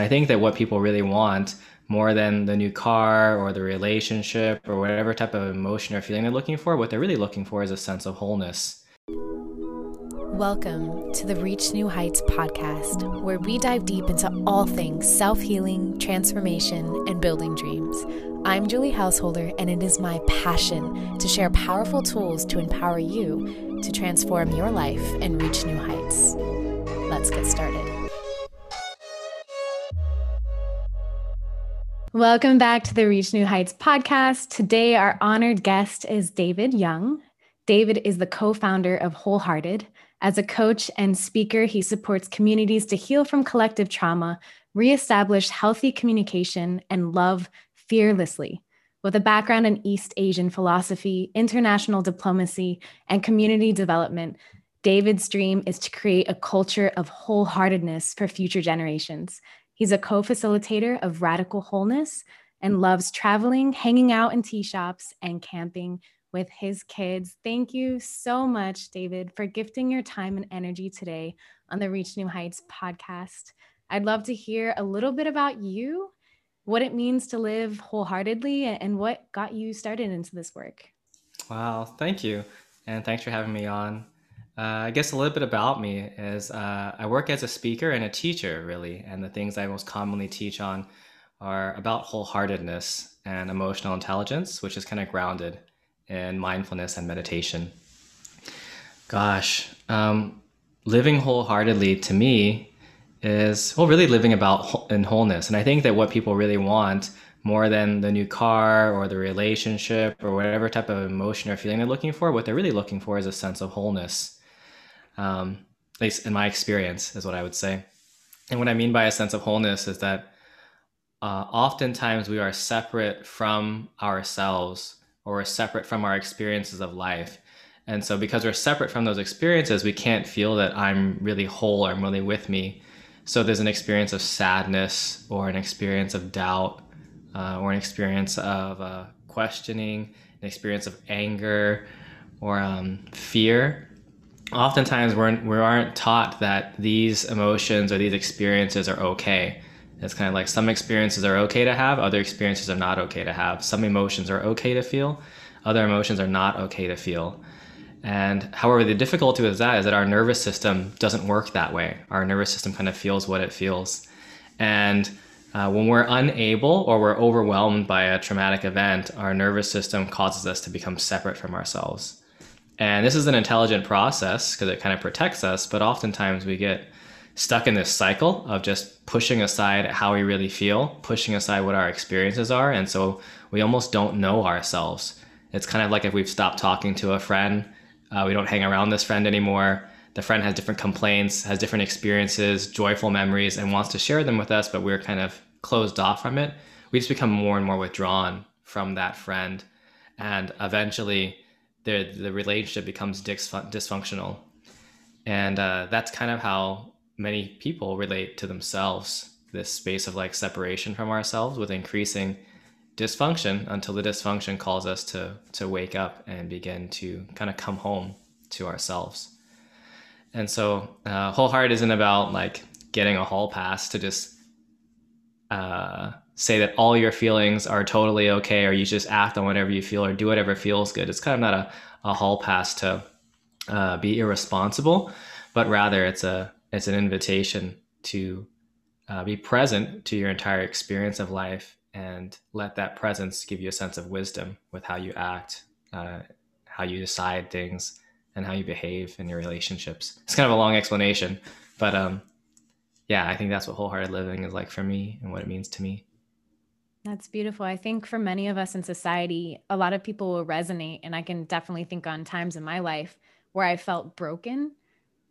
I think that what people really want more than the new car or the relationship or whatever type of emotion or feeling they're looking for, what they're really looking for is a sense of wholeness. Welcome to the Reach New Heights podcast, where we dive deep into all things self healing, transformation, and building dreams. I'm Julie Householder, and it is my passion to share powerful tools to empower you to transform your life and reach new heights. Let's get started. Welcome back to the Reach New Heights podcast. Today, our honored guest is David Young. David is the co founder of Wholehearted. As a coach and speaker, he supports communities to heal from collective trauma, reestablish healthy communication, and love fearlessly. With a background in East Asian philosophy, international diplomacy, and community development, David's dream is to create a culture of wholeheartedness for future generations. He's a co facilitator of Radical Wholeness and loves traveling, hanging out in tea shops, and camping with his kids. Thank you so much, David, for gifting your time and energy today on the Reach New Heights podcast. I'd love to hear a little bit about you, what it means to live wholeheartedly, and what got you started into this work. Wow, thank you. And thanks for having me on. Uh, I guess a little bit about me is uh, I work as a speaker and a teacher, really. And the things I most commonly teach on are about wholeheartedness and emotional intelligence, which is kind of grounded in mindfulness and meditation. Gosh, um, living wholeheartedly to me is, well, really living about in wholeness. And I think that what people really want more than the new car or the relationship or whatever type of emotion or feeling they're looking for, what they're really looking for is a sense of wholeness um, at least in my experience, is what I would say. And what I mean by a sense of wholeness is that uh, oftentimes we are separate from ourselves or we're separate from our experiences of life. And so, because we're separate from those experiences, we can't feel that I'm really whole or I'm really with me. So, there's an experience of sadness or an experience of doubt uh, or an experience of uh, questioning, an experience of anger or um, fear oftentimes we're, we aren't taught that these emotions or these experiences are okay. It's kind of like some experiences are okay to have, other experiences are not okay to have. Some emotions are okay to feel, other emotions are not okay to feel. And however, the difficulty with that is that our nervous system doesn't work that way. Our nervous system kind of feels what it feels. And uh, when we're unable or we're overwhelmed by a traumatic event, our nervous system causes us to become separate from ourselves. And this is an intelligent process because it kind of protects us, but oftentimes we get stuck in this cycle of just pushing aside how we really feel, pushing aside what our experiences are. And so we almost don't know ourselves. It's kind of like if we've stopped talking to a friend, uh, we don't hang around this friend anymore. The friend has different complaints, has different experiences, joyful memories, and wants to share them with us, but we're kind of closed off from it. We just become more and more withdrawn from that friend. And eventually, the the relationship becomes dysfunctional, and uh, that's kind of how many people relate to themselves. This space of like separation from ourselves with increasing dysfunction until the dysfunction calls us to to wake up and begin to kind of come home to ourselves. And so, uh, wholeheart isn't about like getting a hall pass to just uh, say that all your feelings are totally okay or you just act on whatever you feel or do whatever feels good. It's kind of not a, a hall pass to uh, be irresponsible, but rather it's a it's an invitation to uh, be present to your entire experience of life and let that presence give you a sense of wisdom with how you act, uh, how you decide things, and how you behave in your relationships. It's kind of a long explanation, but um, yeah, I think that's what wholehearted living is like for me and what it means to me. That's beautiful. I think for many of us in society, a lot of people will resonate. And I can definitely think on times in my life where I felt broken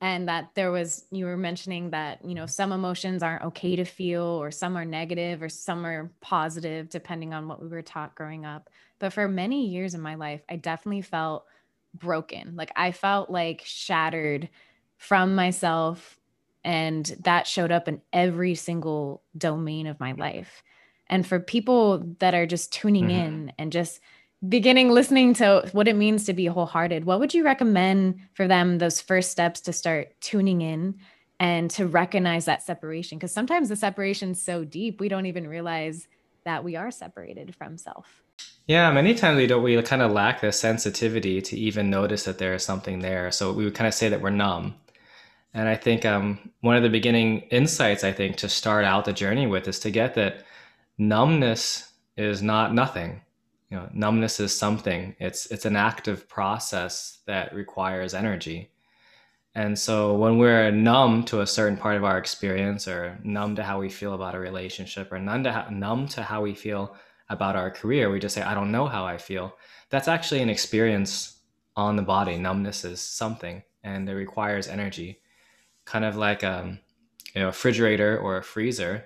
and that there was, you were mentioning that, you know, some emotions aren't okay to feel, or some are negative, or some are positive, depending on what we were taught growing up. But for many years in my life, I definitely felt broken. Like I felt like shattered from myself. And that showed up in every single domain of my life. And for people that are just tuning mm-hmm. in and just beginning listening to what it means to be wholehearted, what would you recommend for them those first steps to start tuning in and to recognize that separation? Because sometimes the separation's so deep we don't even realize that we are separated from self. Yeah many times we don't we kind of lack the sensitivity to even notice that there is something there. So we would kind of say that we're numb. And i think um, one of the beginning insights i think to start out the journey with is to get that numbness is not nothing you know numbness is something it's it's an active process that requires energy and so when we're numb to a certain part of our experience or numb to how we feel about a relationship or numb to how, numb to how we feel about our career, we just say, I don't know how I feel. That's actually an experience on the body. Numbness is something and it requires energy. Kind of like um, you know, a refrigerator or a freezer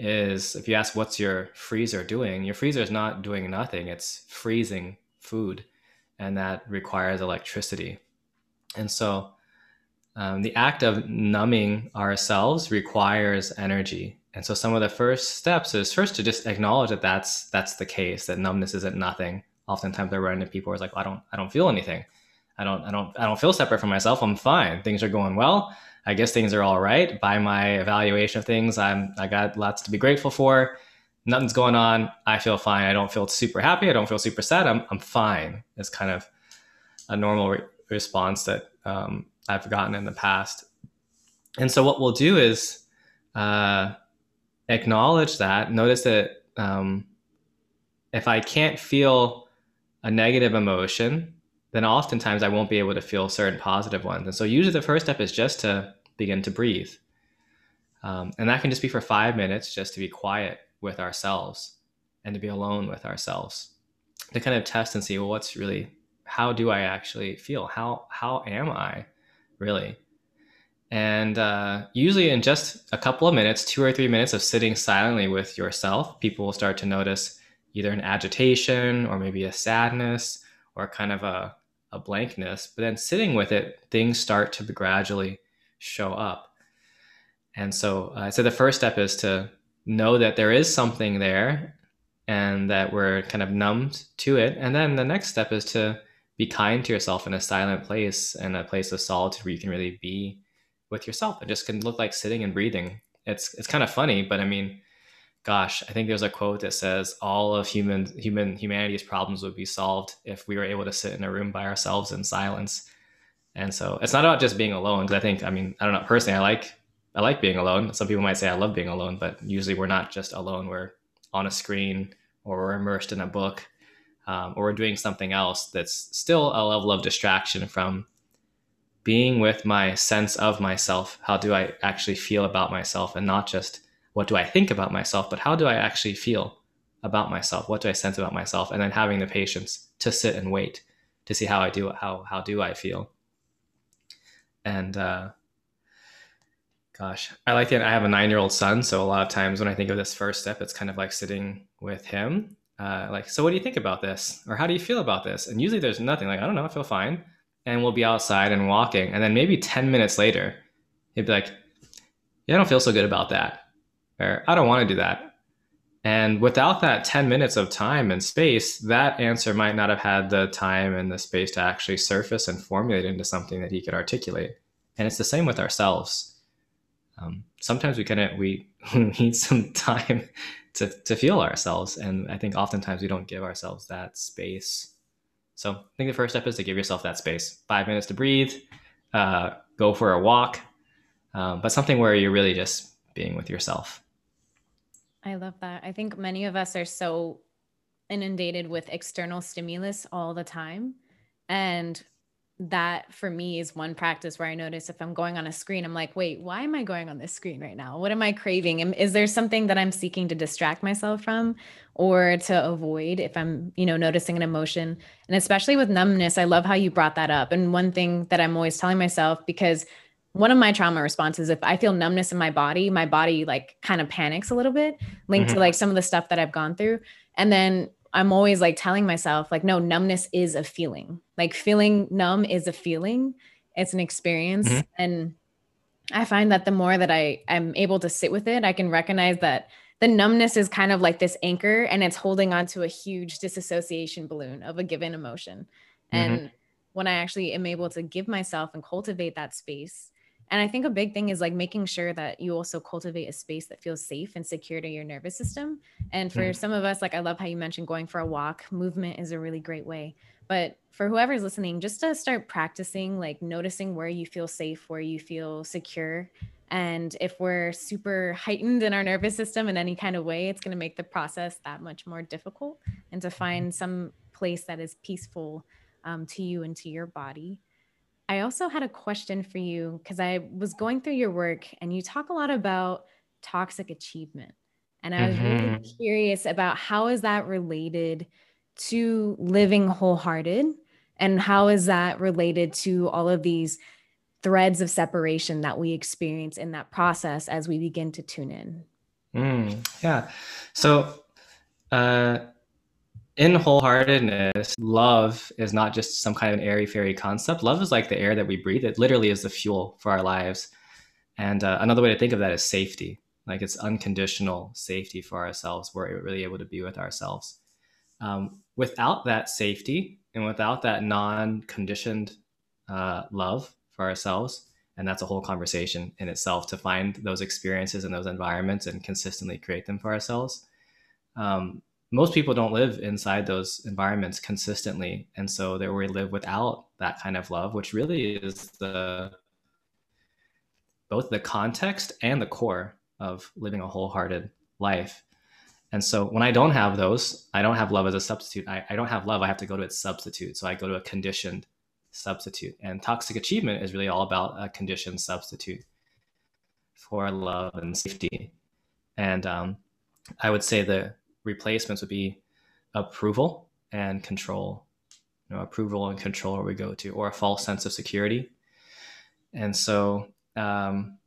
is if you ask what's your freezer doing, your freezer is not doing nothing. It's freezing food and that requires electricity. And so um, the act of numbing ourselves requires energy. And so some of the first steps is first to just acknowledge that that's that's the case that numbness isn't nothing. Oftentimes i run into people who are like i don't i don't feel anything. I don't i don't i don't feel separate from myself. I'm fine. Things are going well i guess things are all right. By my evaluation of things i'm i got lots to be grateful for. Nothing's going on. I feel fine. I don't feel super happy. I don't feel super sad. I'm, I'm fine. It's kind of a normal re- response that um, I've gotten in the past. And so what we'll do is uh, acknowledge that, notice that um, if I can't feel a negative emotion, then oftentimes I won't be able to feel certain positive ones. And so usually the first step is just to begin to breathe. Um, and that can just be for five minutes, just to be quiet with ourselves and to be alone with ourselves to kind of test and see, well, what's really, how do I actually feel? How, how am I? really. And uh, usually, in just a couple of minutes, two or three minutes of sitting silently with yourself, people will start to notice either an agitation or maybe a sadness or kind of a, a blankness. But then sitting with it, things start to gradually show up. And so I uh, so the first step is to know that there is something there and that we're kind of numbed to it. And then the next step is to be kind to yourself in a silent place and a place of solitude where you can really be with yourself. It just can look like sitting and breathing. It's it's kind of funny, but I mean, gosh, I think there's a quote that says all of human human humanity's problems would be solved if we were able to sit in a room by ourselves in silence. And so it's not about just being alone. Because I think, I mean, I don't know. Personally, I like I like being alone. Some people might say I love being alone, but usually we're not just alone. We're on a screen or we're immersed in a book um, or we're doing something else that's still a level of distraction from being with my sense of myself. How do I actually feel about myself? And not just what do I think about myself, but how do I actually feel about myself? What do I sense about myself? And then having the patience to sit and wait to see how I do how how do I feel? And uh, gosh, I like it. I have a nine year old son, so a lot of times when I think of this first step, it's kind of like sitting with him uh, like, so what do you think about this? Or how do you feel about this? And usually there's nothing like, I don't know, I feel fine. And we'll be outside and walking. And then maybe 10 minutes later, he'd be like, yeah, I don't feel so good about that. Or I don't want to do that. And without that 10 minutes of time and space, that answer might not have had the time and the space to actually surface and formulate into something that he could articulate. And it's the same with ourselves. Um, sometimes we kind of we need some time to, to feel ourselves. And I think oftentimes we don't give ourselves that space. So I think the first step is to give yourself that space five minutes to breathe, uh, go for a walk, um, but something where you're really just being with yourself. I love that. I think many of us are so inundated with external stimulus all the time. And that for me is one practice where I notice if I'm going on a screen, I'm like, wait, why am I going on this screen right now? What am I craving? Is there something that I'm seeking to distract myself from or to avoid if I'm, you know, noticing an emotion? And especially with numbness, I love how you brought that up. And one thing that I'm always telling myself, because one of my trauma responses, if I feel numbness in my body, my body like kind of panics a little bit, linked mm-hmm. to like some of the stuff that I've gone through. And then I'm always like telling myself, like, no, numbness is a feeling. Like feeling numb is a feeling. It's an experience. Mm-hmm. And I find that the more that I am able to sit with it, I can recognize that the numbness is kind of like this anchor and it's holding onto a huge disassociation balloon of a given emotion. Mm-hmm. And when I actually am able to give myself and cultivate that space And I think a big thing is like making sure that you also cultivate a space that feels safe and secure to your nervous system. And for mm. some of us, like I love how you mentioned going for a walk, movement is a really great way. But for whoever's listening, just to start practicing, like noticing where you feel safe, where you feel secure. And if we're super heightened in our nervous system in any kind of way, it's going to make the process that much more difficult. And to find some place that is peaceful um, to you and to your body. I also had a question for you because I was going through your work and you talk a lot about toxic achievement. And I was mm-hmm. really curious about how is that related to living wholehearted and how is that related to all of these threads of separation that we experience in that process as we begin to tune in mm, yeah so uh, in wholeheartedness love is not just some kind of an airy fairy concept. Love is like the air that we breathe. It literally is the fuel for our lives. And uh, another way to think of that is safety. Like it's unconditional safety for ourselves. We're really able to be with ourselves. Um, without that safety and without that non-conditioned uh, love for ourselves and that's a whole conversation in itself to find those experiences and those environments and consistently create them for ourselves. Um, most people don't live inside those environments consistently and so they we live without that kind of love which really is the both the context and the core of living a wholehearted life and so when I don't have those, I don't have love as a substitute. I, I don't have love. I have to go to its substitute. So I go to a conditioned substitute. And toxic achievement is really all about a conditioned substitute for love and safety. And um, I would say the replacements would be approval and control. You know, approval and control where we go to, or a false sense of security. And so um,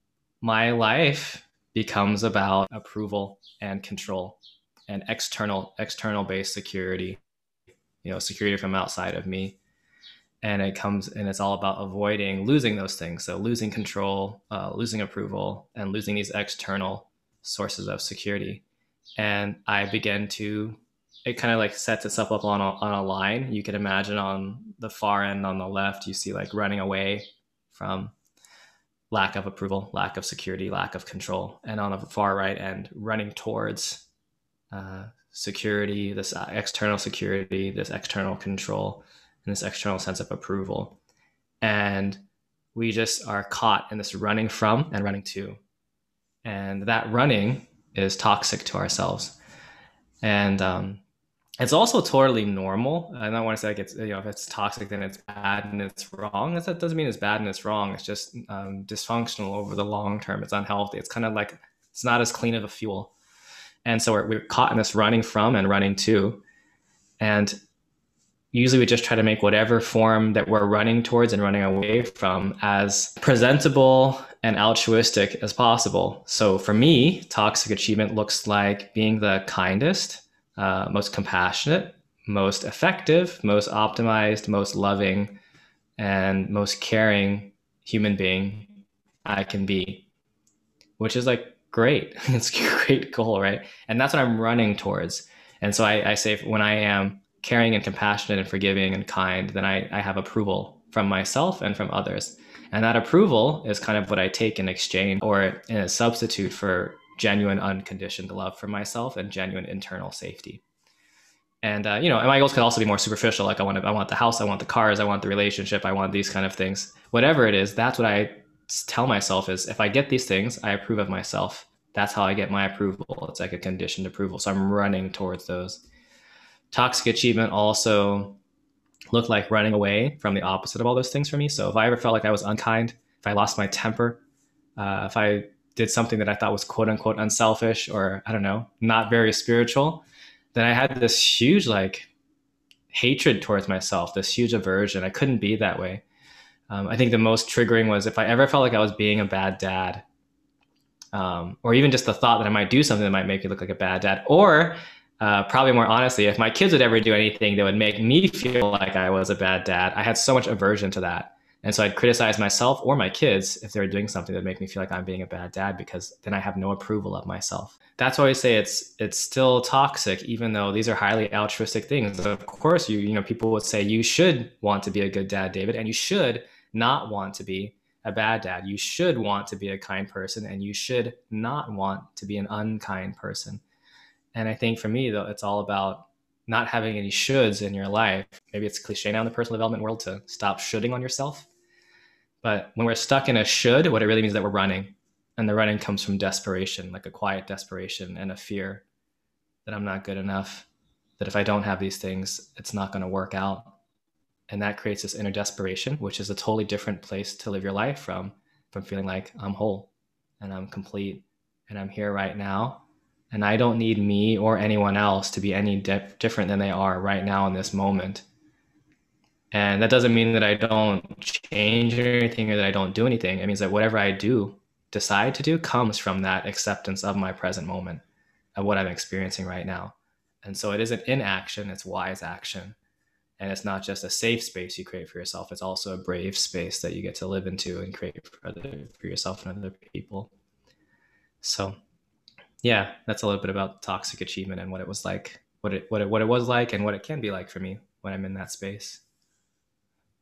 my life becomes about approval and control and external external based security you know security from outside of me and it comes and it's all about avoiding losing those things so losing control uh, losing approval and losing these external sources of security and i begin to it kind of like sets itself up on a, on a line you can imagine on the far end on the left you see like running away from lack of approval lack of security lack of control and on the far right end running towards uh, security, this uh, external security, this external control, and this external sense of approval. And we just are caught in this running from and running to. And that running is toxic to ourselves. And um, it's also totally normal. I don't want to say like it's you know if it's toxic then it's bad and it's wrong. That doesn't mean it's bad and it's wrong. It's just um, dysfunctional over the long term. It's unhealthy. It's kind of like it's not as clean of a fuel. And so we're, we're caught in this running from and running to. And usually we just try to make whatever form that we're running towards and running away from as presentable and altruistic as possible. So for me, toxic achievement looks like being the kindest, uh, most compassionate, most effective, most optimized, most loving, and most caring human being I can be, which is like great. it's a great goal, right? And that's what I'm running towards. And so I, I, say when I am caring and compassionate and forgiving and kind, then I, I have approval from myself and from others. And that approval is kind of what I take in exchange or in a substitute for genuine unconditioned love for myself and genuine internal safety. And uh, you know, and my goals could also be more superficial. Like I want to, I want the house, I want the cars, I want the relationship, I want these kind of things. Whatever it is, that's what I tell myself is if I get these things, I approve of myself. That's how I get my approval. It's like a conditioned approval. So I'm running towards those. Toxic achievement also looked like running away from the opposite of all those things for me. So if I ever felt like I was unkind, if I lost my temper, uh, if I did something that I thought was quote unquote unselfish or I don't know, not very spiritual, then I had this huge like hatred towards myself, this huge aversion. I couldn't be that way. Um, I think the most triggering was if I ever felt like I was being a bad dad, um, or even just the thought that I might do something that might make me look like a bad dad, or uh, probably more honestly, if my kids would ever do anything that would make me feel like I was a bad dad, I had so much aversion to that. And so I'd criticize myself or my kids if they were doing something that make me feel like I'm being a bad dad because then I have no approval of myself. That's why I say it's it's still toxic, even though these are highly altruistic things. Of course, you you know people would say you should want to be a good dad, David, and you should not want to be a bad dad. You should want to be a kind person and you should not want to be an unkind person. And I think for me, though, it's all about not having any shoulds in your life. Maybe it's cliche now in the personal development world to stop shoulding on yourself. But when we're stuck in a should, what it really means is that we're running. And the running comes from desperation, like a quiet desperation and a fear that I'm not good enough, that if I don't have these things, it's not going to work out. And that creates this inner desperation, which is a totally different place to live your life from, from feeling like I'm whole and I'm complete and I'm here right now. And I don't need me or anyone else to be any di- different than they are right now in this moment. And that doesn't mean that I don't change or anything or that I don't do anything. It means that whatever I do, decide to do, comes from that acceptance of my present moment, of what I'm experiencing right now. And so it isn't inaction, it's wise action. And it's not just a safe space you create for yourself, it's also a brave space that you get to live into and create for, other, for yourself and other people. So, yeah, that's a little bit about toxic achievement and what it was like, what it, what it, what it was like, and what it can be like for me when I'm in that space.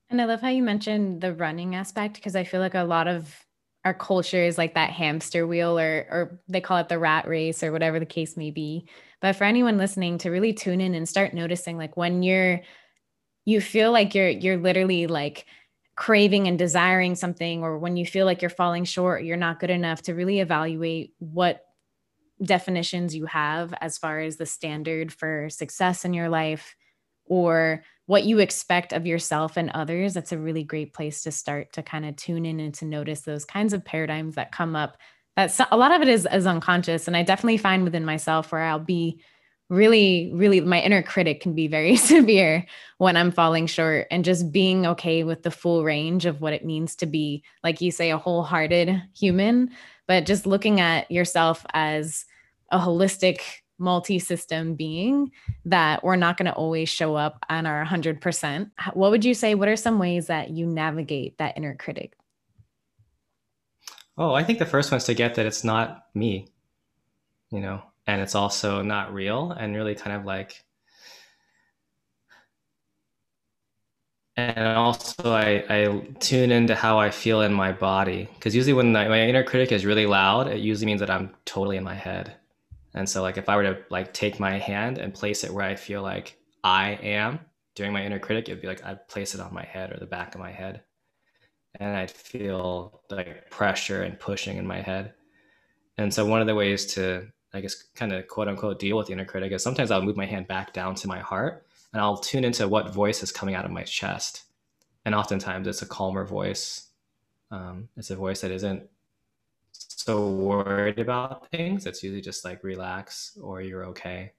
And I love how you mentioned the running aspect because I feel like a lot of our culture is like that hamster wheel or or they call it the rat race or whatever the case may be. But for anyone listening to really tune in and start noticing like when you're you feel like you're you're literally like craving and desiring something or when you feel like you're falling short, you're not good enough to really evaluate what definitions you have as far as the standard for success in your life or what you expect of yourself and others, that's a really great place to start to kind of tune in and to notice those kinds of paradigms that come up. That's a lot of it is, is unconscious. And I definitely find within myself where I'll be really, really, my inner critic can be very severe when I'm falling short and just being okay with the full range of what it means to be, like you say, a wholehearted human, but just looking at yourself as a holistic multi-system being that we're not going to always show up on our 100%. What would you say what are some ways that you navigate that inner critic? Oh, I think the first one is to get that it's not me. You know, and it's also not real and really kind of like and also I, I tune into how I feel in my body because usually when my inner critic is really loud, it usually means that I'm totally in my head. And so like if I were to like take my hand and place it where I feel like I am during my inner critic, it'd be like I'd place it on my head or the back of my head. And I'd feel like pressure and pushing in my head. And so one of the ways to I guess kind of quote unquote deal with the inner critic is sometimes I'll move my hand back down to my heart and I'll tune into what voice is coming out of my chest. And oftentimes it's a calmer voice. Um, it's a voice that isn't so worried about things. It's usually just like relax or you're okay.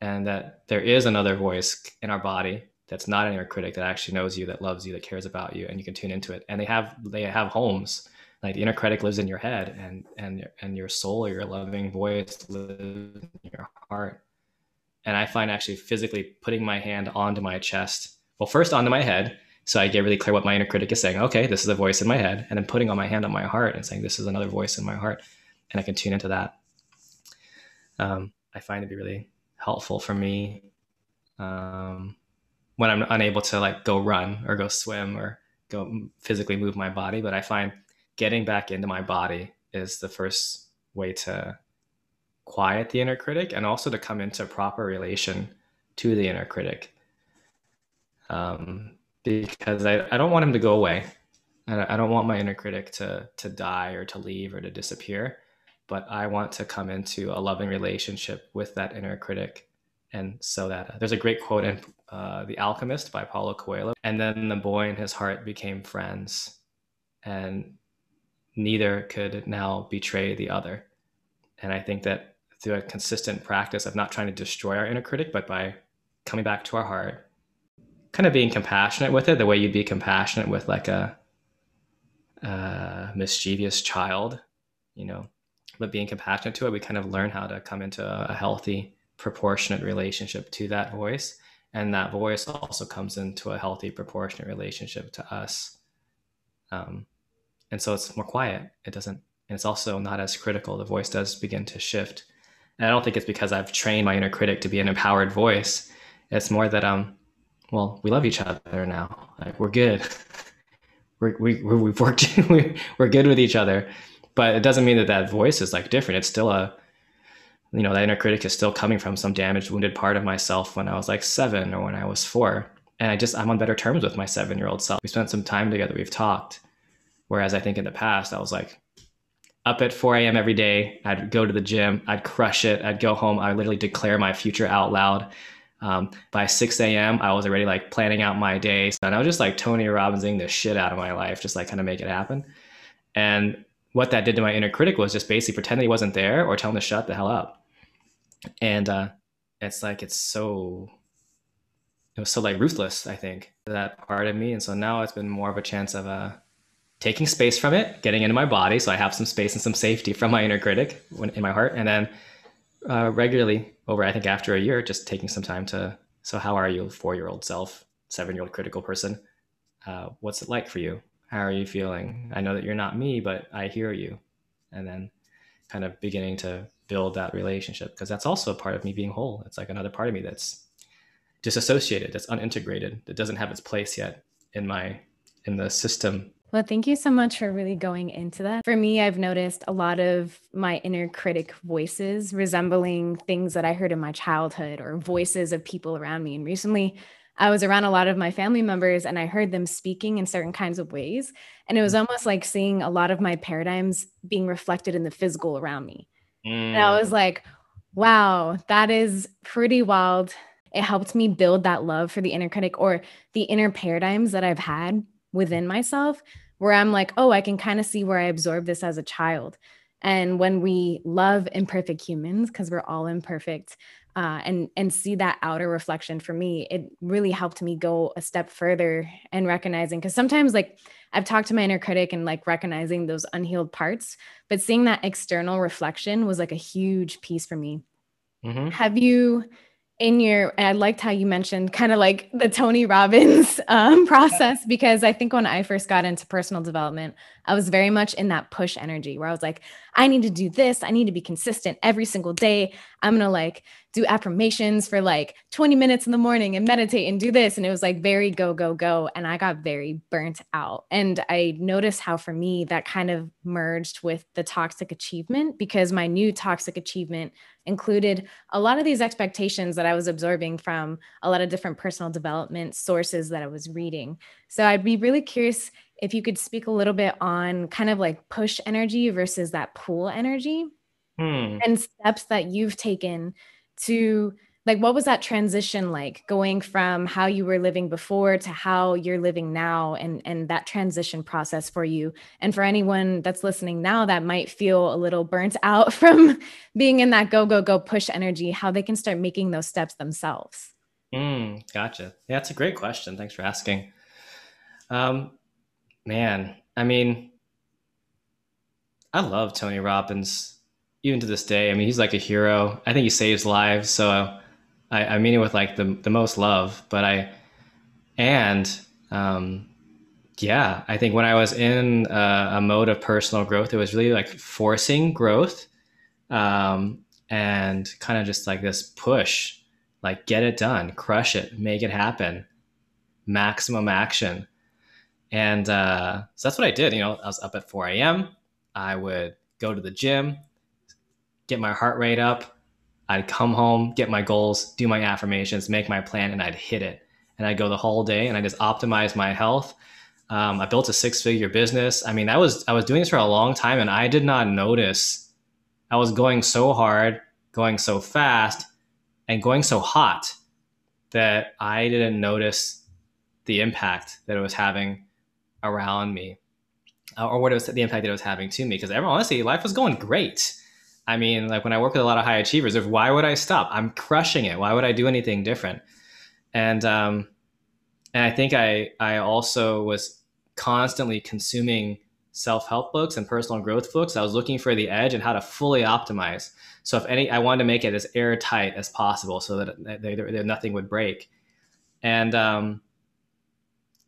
And that there is another voice in our body that's not an inner critic that actually knows you, that loves you, that cares about you, and you can tune into it. And they have they have homes. Like the inner critic lives in your head, and and and your soul or your loving voice lives in your heart. And I find actually physically putting my hand onto my chest, well, first onto my head, so I get really clear what my inner critic is saying. Okay, this is a voice in my head, and then putting on my hand on my heart and saying this is another voice in my heart, and I can tune into that. Um, I find it to be really helpful for me um, when I'm unable to like go run or go swim or go physically move my body. But I find getting back into my body is the first way to quiet the inner critic and also to come into proper relation to the inner critic. Um, because I, I don't want him to go away. I don't want my inner critic to to die or to leave or to disappear, but I want to come into a loving relationship with that inner critic. And so that there's a great quote in uh, The Alchemist by Paulo Coelho. And then the boy and his heart became friends, and neither could now betray the other. And I think that through a consistent practice of not trying to destroy our inner critic, but by coming back to our heart, kind of being compassionate with it the way you'd be compassionate with like a, a mischievous child, you know, but being compassionate to it, we kind of learn how to come into a healthy, proportionate relationship to that voice. And that voice also comes into a healthy, proportionate relationship to us. Um, and so it's more quiet. It doesn't, and it's also not as critical. The voice does begin to shift. And I don't think it's because I've trained my inner critic to be an empowered voice. It's more that um, well, we love each other now. Like we're good. we're, we, we've worked, we're good with each other, but it doesn't mean that that voice is like different. It's still a, you know, that inner critic is still coming from some damaged, wounded part of myself when I was like seven or when I was four. And I just, I'm on better terms with my seven year old self. We spent some time together, we've talked. Whereas I think in the past, I was like, up at 4 a.m. every day. I'd go to the gym. I'd crush it. I'd go home. I literally declare my future out loud. Um, by 6 a.m., I was already like planning out my day. And I was just like Tony Robbinsing the shit out of my life, just like kind of make it happen. And what that did to my inner critic was just basically pretend that he wasn't there or tell him to shut the hell up. And uh, it's like, it's so, it was so like ruthless, I think, that part of me. And so now it's been more of a chance of uh, taking space from it, getting into my body. So I have some space and some safety from my inner critic in my heart. And then uh, regularly over, I think after a year, just taking some time to, so how are you, four year old self, seven year old critical person? Uh, what's it like for you? How are you feeling? I know that you're not me, but I hear you. And then kind of beginning to build that relationship because that's also a part of me being whole. It's like another part of me that's disassociated, that's unintegrated, that doesn't have its place yet in my in the system well, thank you so much for really going into that. For me, I've noticed a lot of my inner critic voices resembling things that I heard in my childhood or voices of people around me. And recently, I was around a lot of my family members and I heard them speaking in certain kinds of ways. And it was almost like seeing a lot of my paradigms being reflected in the physical around me. Mm. And I was mm. like, wow, that is pretty wild. It helped me build that love for the inner critic or the inner paradigms that I've had within myself where I'm like, oh, I can kind of see where I absorbed this as a child. And when we love imperfect humans, because we're all imperfect, uh, and and see that outer reflection for me, it really helped me go a step further and recognizing. Because sometimes, like I've talked to my inner critic and like recognizing those unhealed parts, but seeing that external reflection was like a huge piece for me. Mm-hmm. Have you? In your i liked how you mentioned kind of like the tony robbins um, process because i think when i first got into personal development i was very much in that push energy where i was like i need to do this. I need to be consistent every single day. I'm gonna like do affirmations for like 20 minutes in the morning and meditate and do this and it was like very go go go and i got very burnt out and i noticed how for me that kind of merged with the toxic achievement because my new toxic achievement included a lot of these expectations that I was absorbing from a lot of different personal development sources that I was reading. So I'd be really curious if you could speak a little bit on kind of like push energy versus that pull energy hmm. and steps that you've taken to like what was that transition like going from how you were living before to how you're living now and and that transition process for you? And for anyone that's listening now that might feel a little burnt out from being in that go go go push energy how they can start making those steps themselves. Mm, gotcha. Yeah that's a great question. Thanks for asking. Um man i mean i love tony robbins even to this day i mean he's like a hero i think he saves lives so I, I mean it with like the the most love, but I and um, yeah, I think when I was in a, a, mode of personal growth, it was really like forcing growth um, and kind of just like this push, like get it done, crush it, make it happen, maximum action. And uh, so that's what I did. You know, I was up at 4 a.m. I would go to the gym, get my heart rate up, I'd come home, get my goals, do my affirmations, make my plan, and I'd hit it. And I'd go the whole day and I just optimize my health. Um, I built a six-figure business. I mean, I was I was doing this for a long time, and I did not notice I was going so hard, going so fast, and going so hot that I didn't notice the impact that it was having around me, or what it was the impact that it was having to me. Because honestly, life was going great I mean, like when I work with a lot of high achievers, if why would I stop? I'm crushing it. Why would I do anything different? And um, and I think I I also was constantly consuming self help books and personal growth books. I was looking for the edge and how to fully optimize. So if any, I wanted to make it as airtight as possible so that, that, that nothing would break. And um,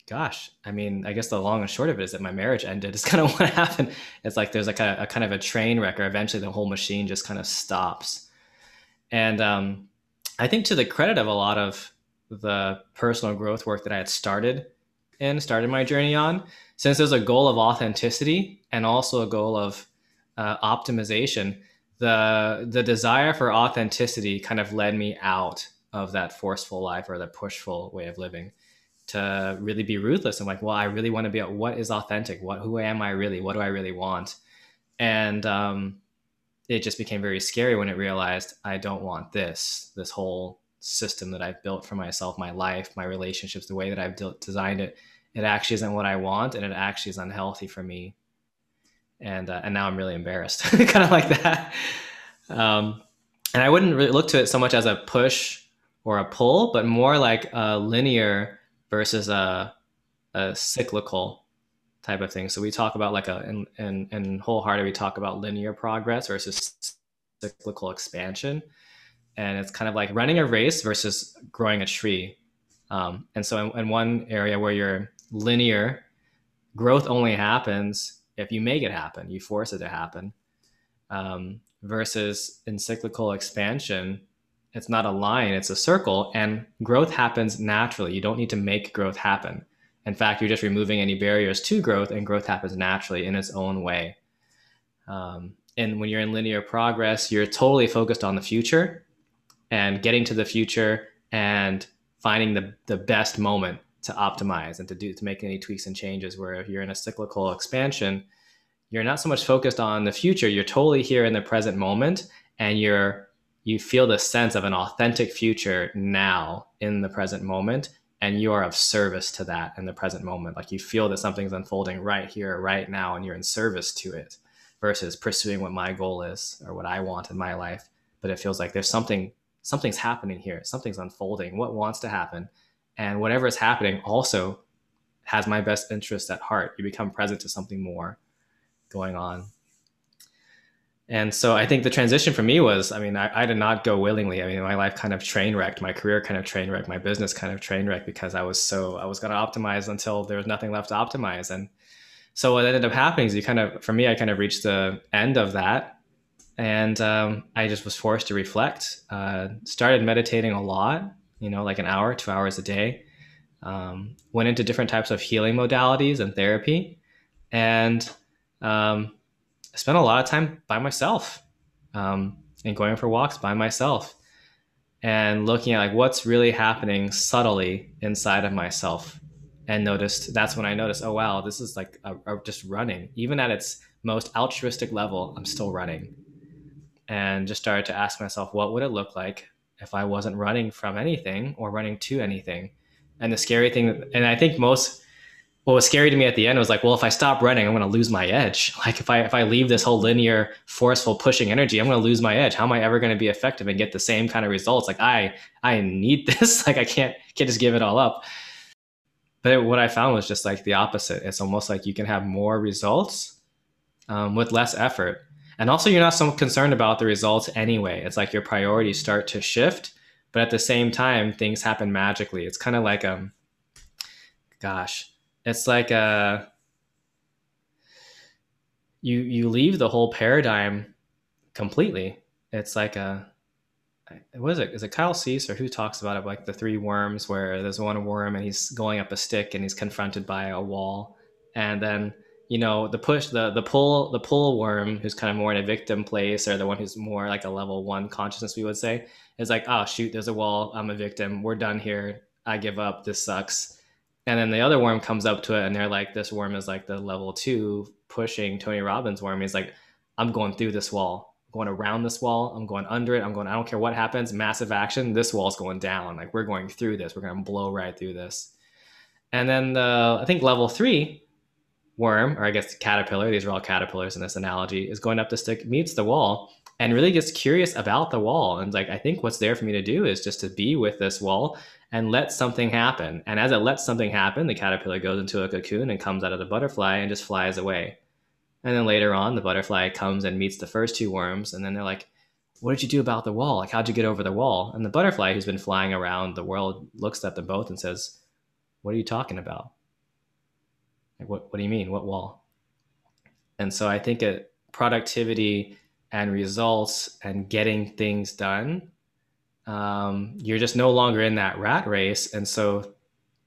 gosh, I mean, I guess the long and short of it is that my marriage ended. It's kind of what happened. It's like there's like a, a kind of a train wreck, or eventually the whole machine just kind of stops. And um, I think to the credit of a lot of the personal growth work that I had started and started my journey on, since there's a goal of authenticity and also a goal of uh, optimization, the the desire for authenticity kind of led me out of that forceful life or the pushful way of living to really be ruthless. I'm like, well, I really want to be what is authentic? What who am I really? What do I really want? And um, it just became very scary when it realized I don't want this, this whole system that I've built for myself, my life, my relationships, the way that I've de- designed it. It actually isn't what I want, and it actually is unhealthy for me. And uh, and now I'm really embarrassed, kind of like that. Um, and I wouldn't really look to it so much as a push or a pull, but more like a linear versus a, a cyclical type of thing. So we talk about like a and in, in wholehearted, we talk about linear progress versus cyclical expansion. And it's kind of like running a race versus growing a tree. Um, and so in, in one area where you're linear, growth only happens if you make it happen, you force it to happen. Um, versus in cyclical expansion, it's not a line, it's a circle, and growth happens naturally. You don't need to make growth happen. In fact, you're just removing any barriers to growth, and growth happens naturally in its own way. Um, and when you're in linear progress, you're totally focused on the future and getting to the future and finding the, the best moment to optimize and to do to make any tweaks and changes. Where if you're in a cyclical expansion, you're not so much focused on the future. You're totally here in the present moment, and you're you feel the sense of an authentic future now in the present moment and you are of service to that in the present moment. Like you feel that something's unfolding right here, right now, and you're in service to it versus pursuing what my goal is or what I want in my life. But it feels like there's something, something's happening here, something's unfolding, what wants to happen. And whatever is happening also has my best interest at heart. You become present to something more going on. And so I think the transition for me was, I mean, I, I, did not go willingly. I mean, my life kind of train wrecked, my career kind of train wrecked, my business kind of train wrecked because I was so, I was going to optimize until there was nothing left to optimize. And so what ended up happening is you kind of, for me, I kind of reached the end of that. And um, I just was forced to reflect, uh, started meditating a lot, you know, like an hour, two hours a day. Um, went into different types of healing modalities and therapy. And um, I spent a lot of time by myself um, and going for walks by myself and looking at like what's really happening subtly inside of myself and noticed that's when i noticed oh wow this is like a, a just running. Even at its most altruistic level i'm still running. And just started to ask myself what would it look like if i wasn't running from anything or running to anything? And the scary thing and i think most what was scary to me at the end was like, well, if I stop running, I'm going to lose my edge. Like if I if I leave this whole linear, forceful pushing energy, I'm going to lose my edge. How am I ever going to be effective and get the same kind of results? Like I I need this. like I can't can't just give it all up. But what I found was just like the opposite. It's almost like you can have more results um, with less effort, and also you're not so concerned about the results anyway. It's like your priorities start to shift, but at the same time, things happen magically. It's kind of like um, gosh it's like a uh, you you leave the whole paradigm completely. It's like a what is it? Is it Kyle Cease or who talks about it? Like the three worms, where there's one worm and he's going up a stick and he's confronted by a wall, and then you know the push, the the pull, the pull worm, who's kind of more in a victim place, or the one who's more like a level one consciousness, we would say, is like, oh shoot, there's a wall, I'm a victim, we're done here, I give up, this sucks, and then the other worm comes up to it and they're like this worm is like the level two pushing tony robbins worm. He's like i'm going through this wall. I'm going around this wall. I'm going under it. I'm going i don't care what happens. Massive action. This wall's going down. Like we're going through this. We're going to blow right through this. And then the i think level three worm or i guess caterpillar these are all caterpillars in this analogy is going up the stick meets the wall and really gets curious about the wall. And like i think what's there for me to do is just to be with this wall and let something happen. And as it lets something happen, the caterpillar goes into a cocoon and comes out of the butterfly and just flies away. And then later on, the butterfly comes and meets the first two worms. And then they're like, What did you do about the wall? Like, how'd you get over the wall? And the butterfly, who's been flying around the world, looks at them both and says, What are you talking about? Like, what, what do you mean? What wall? And so I think it, productivity and results and getting things done um, you're just no longer in that rat race. And so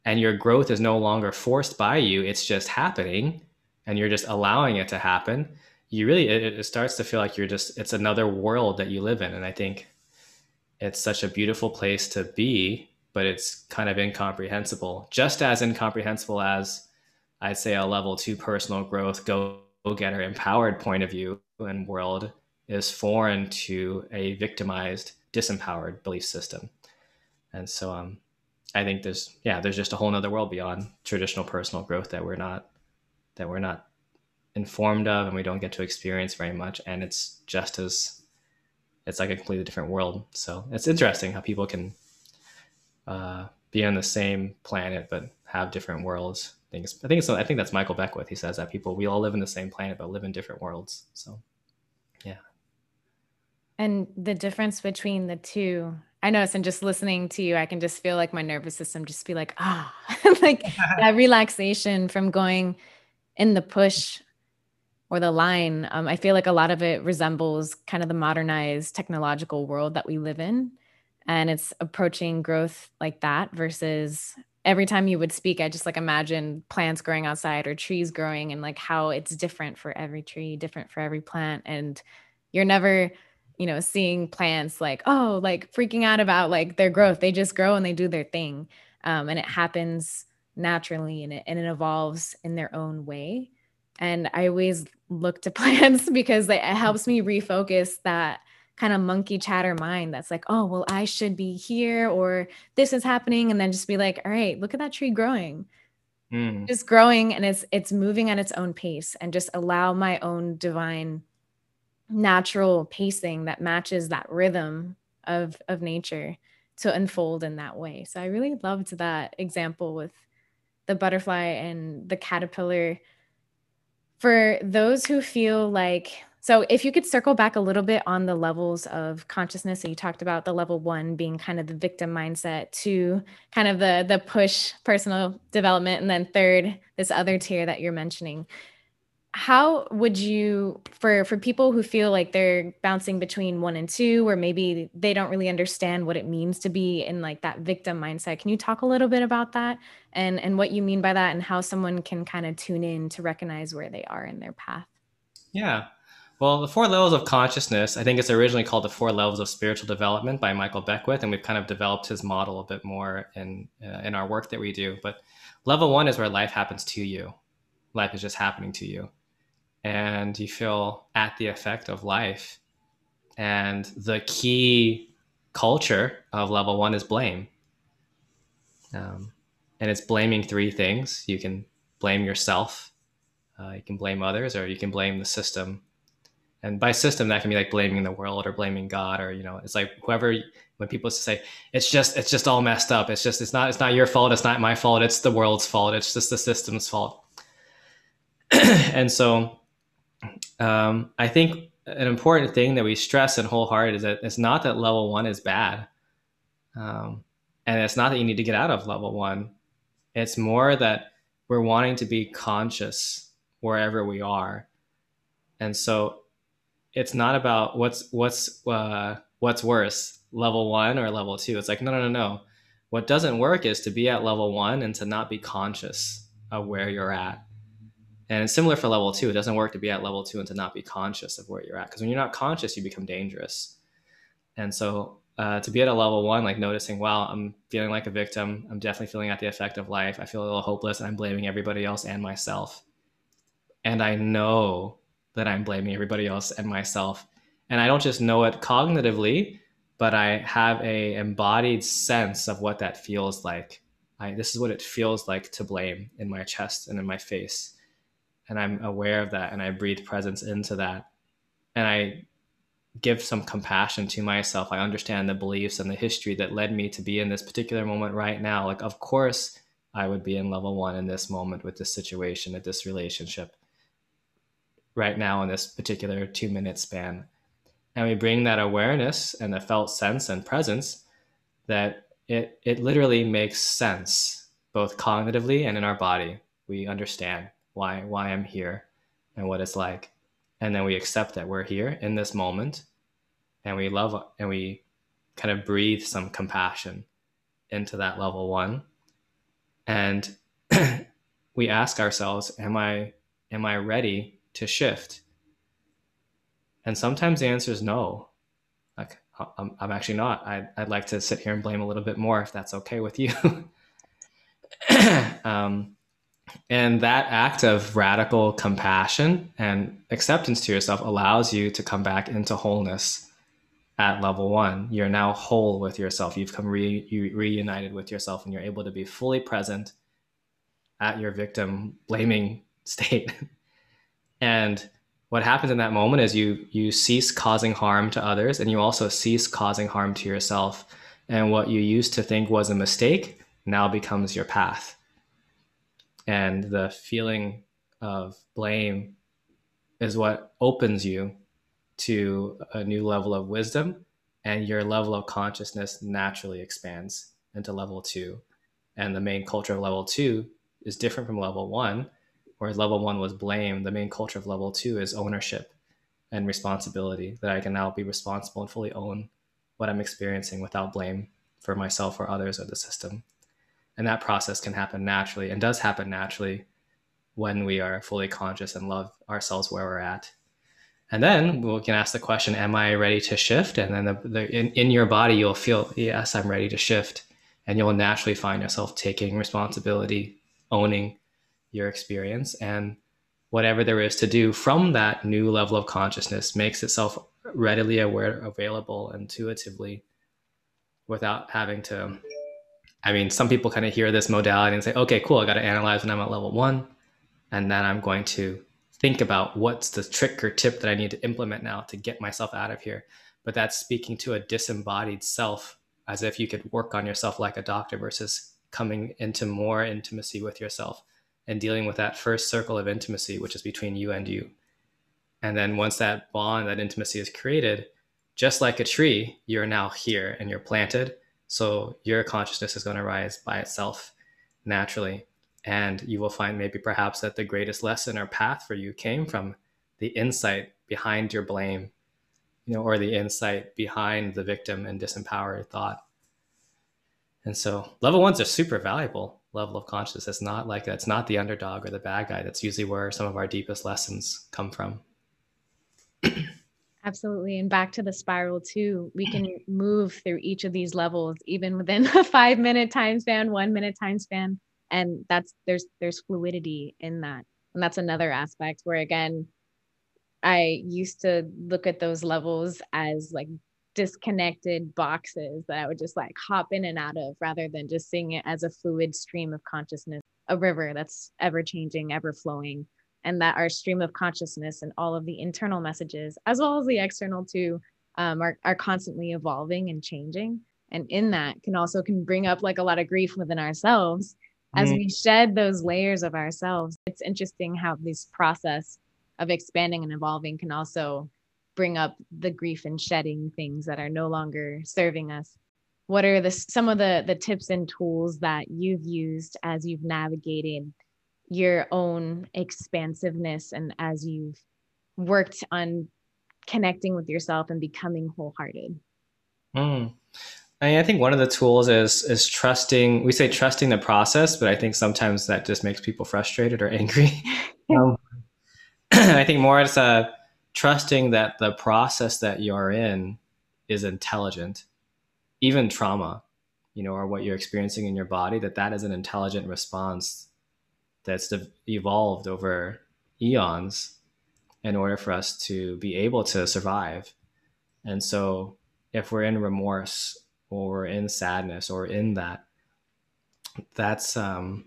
and your growth is no longer forced by you. It's just happening and you're just allowing it to happen. You really it, it starts to feel like you're just it's another world that you live in. And i think it's such a beautiful place to be but it's kind of incomprehensible. Just as incomprehensible as i'd say a level two personal growth go getter empowered point of view and world is foreign to a victimized disempowered belief system and so um, I think there's yeah, there's just a whole nother world beyond traditional personal growth that we're not that we're not informed of and we don't get to experience very much. And it's just as it's like a completely different world. So it's interesting how people can uh, be on the same planet but have different worlds. I think I think I think that's Michael Beckwith. He says that people we all live in the same planet but live in different worlds. So yeah. And the difference between the two I notice and just listening to you, I can just feel like my nervous system just be like, ah, like that relaxation from going in the push or the line. Um, I feel like a lot of it resembles kind of the modernized technological world that we live in. And it's approaching growth like that versus every time you would speak, I just like imagine plants growing outside or trees growing and like how it's different for every tree, different for every plant. And you're never you know, seeing plants like, oh, like freaking out about like their growth. They just grow and they do their thing. Um, and it happens naturally and it, and it evolves in their own way. And I always look to plants because it helps me refocus that kind of monkey chatter mind that's like, oh, well, I should be here or this is happening. And then just be like, all right, look at that tree growing. Mm. Just growing and it's it's moving at its own pace and just allow my own divine natural pacing that matches that rhythm of of nature to unfold in that way. So I really loved that example with the butterfly and the caterpillar. For those who feel like so if you could circle back a little bit on the levels of consciousness so you talked about the level 1 being kind of the victim mindset, two kind of the the push personal development and then third this other tier that you're mentioning how would you for for people who feel like they're bouncing between one and two or maybe they don't really understand what it means to be in like that victim mindset can you talk a little bit about that? And and what you mean by that and how someone can kind of tune in to recognize where they are in their path? Yeah. Well the four levels of consciousness i think it's originally called the four levels of spiritual development by michael beckwith and we've kind of developed his model a bit more in uh, in our work that we do. But level one is where life happens to you. Life is just happening to you and you feel at the effect of life. And the key culture of level one is blame. Um, and it's blaming three things. You can blame yourself, uh, you can blame others, or you can blame the system. And by system, that can be like blaming the world or blaming God, or you know, it's like whoever. When people say it's just it's just all messed up, it's just it's not it's not your fault, it's not my fault, it's the world's fault, it's just the system's fault. and so um, I think an important thing that we stress in wholehearted is that it's not that level one is bad. Um, and it's not that you need to get out of level one. It's more that we're wanting to be conscious wherever we are. And so it's not about what's what's uh, what's worse, level one or level two. It's like no, no, no, no. What doesn't work is to be at level one and to not be conscious of where you're at. And it's similar for level two. It doesn't work to be at level two and to not be conscious of where you're at. Because when you're not conscious, you become dangerous. And so uh, to be at a level one, like noticing, wow, I'm feeling like a victim. I'm definitely feeling at the effect of life. I feel a little hopeless and I'm blaming everybody else and myself. And I know that I'm blaming everybody else and myself. And I don't just know it cognitively, but I have a embodied sense of what that feels like. I, this is what it feels like to blame in my chest and in my face and I'm aware of that and I breathe presence into that and I give some compassion to myself. I understand the beliefs and the history that led me to be in this particular moment right now. Like, of course, I would be in level one in this moment with this situation, at this relationship, right now in this particular two minute span. And we bring that awareness and the felt sense and presence that it, it literally makes sense, both cognitively and in our body. We understand why why I'm here and what it's like. And then we accept that we're here in this moment and we love and we kind of breathe some compassion into that level one. and we ask ourselves, am I am I ready to shift? And sometimes the answer is no. Like I'm, I'm actually not. I'd, I'd like to sit here and blame a little bit more if that's okay with you. um, and that act of radical compassion and acceptance to yourself allows you to come back into wholeness at level one. You're now whole with yourself. You've come re- reunited with yourself and you're able to be fully present at your victim blaming state. and what happens in that moment is you you cease causing harm to others and you also cease causing harm to yourself. And what you used to think was a mistake now becomes your path and the feeling of blame is what opens you to a new level of wisdom and your level of consciousness naturally expands into level two. And the main culture of level two is different from level one whereas level one was blame. The main culture of level two is ownership and responsibility that i can now be responsible and fully own what i'm experiencing without blame for myself or others or the system and that process can happen naturally and does happen naturally when we are fully conscious and love ourselves where we're at. And then we can ask the question, Am I ready to shift? And then the, the, in, in your body, you'll feel, Yes, I'm ready to shift. And you'll naturally find yourself taking responsibility, owning your experience. And whatever there is to do from that new level of consciousness makes itself readily aware, available intuitively without having to I mean, some people kind of hear this modality and say, okay, cool, I got to analyze when I'm at level one. And then I'm going to think about what's the trick or tip that I need to implement now to get myself out of here. But that's speaking to a disembodied self, as if you could work on yourself like a doctor versus coming into more intimacy with yourself and dealing with that first circle of intimacy, which is between you and you. And then once that bond, that intimacy is created, just like a tree, you're now here and you're planted so your consciousness is going to rise by itself naturally. And you will find maybe perhaps that the greatest lesson or path for you came from the insight behind your blame, you know, or the insight behind the victim and disempowered thought. And so level ones are super valuable level of consciousness. It's not like that's not the underdog or the bad guy. That's usually where some of our deepest lessons come from. Absolutely. And back to the spiral too, we can move through each of these levels, even within a five minute time span, one minute time span. And that's there's there's fluidity in that. And that's another aspect where again, I used to look at those levels as like disconnected boxes that I would just like hop in and out of rather than just seeing it as a fluid stream of consciousness, a river that's ever changing, ever flowing and that our stream of consciousness and all of the internal messages as well as the external too um, are, are constantly evolving and changing. And in that can also can bring up like a lot of grief within ourselves. As mm-hmm. we shed those layers of ourselves it's interesting how this process of expanding and evolving can also bring up the grief and shedding things that are no longer serving us. What are the some of the the tips and tools that you've used as you've navigated your own expansiveness and as you've worked on connecting with yourself and becoming wholehearted? Mm. I, mean, I think one of the tools is is trusting. We say trusting the process, but I think sometimes that just makes people frustrated or angry. um, I think more it's a trusting that the process that you're in is intelligent, even trauma, you know, or what you're experiencing in your body. That that is an intelligent response that's evolved over eons in order for us to be able to survive. And so, if we're in remorse or in sadness or in that, that's um,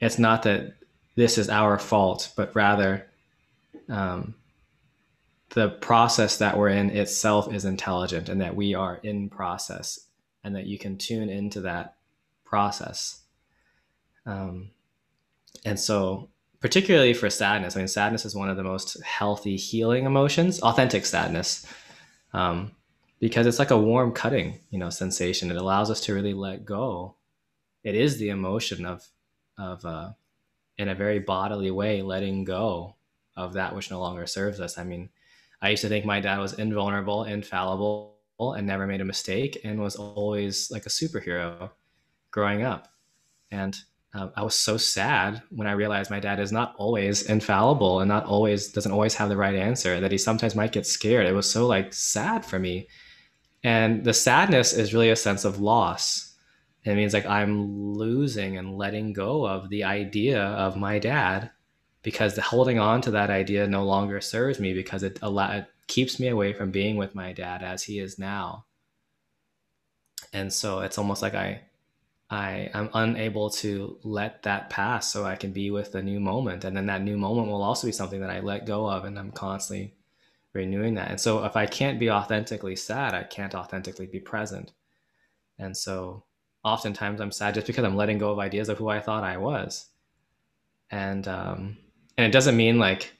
it's not that this is our fault, but rather um, the process that we're in itself is intelligent and that we are in process and that you can tune into that process. Um, and so, particularly for sadness, I mean, sadness is one of the most healthy, healing emotions, authentic sadness, um, because it's like a warm cutting, you know, sensation. It allows us to really let go. It is the emotion of, of, uh, in a very bodily way, letting go of that which no longer serves us. I mean, I used to think my dad was invulnerable, infallible, and never made a mistake, and was always like a superhero growing up And um, I was so sad when I realized my dad is not always infallible and not always doesn't always have the right answer. That he sometimes might get scared. It was so like sad for me, and the sadness is really a sense of loss. It means like I'm losing and letting go of the idea of my dad because the holding on to that idea no longer serves me because it, it keeps me away from being with my dad as he is now. And so it's almost like I I am unable to let that pass so I can be with the new moment. And then that new moment will also be something that I let go of and I'm constantly renewing that. And so if I can't be authentically sad, I can't authentically be present. And so oftentimes I'm sad just because I'm letting go of ideas of who I thought I was. And um and it doesn't mean like,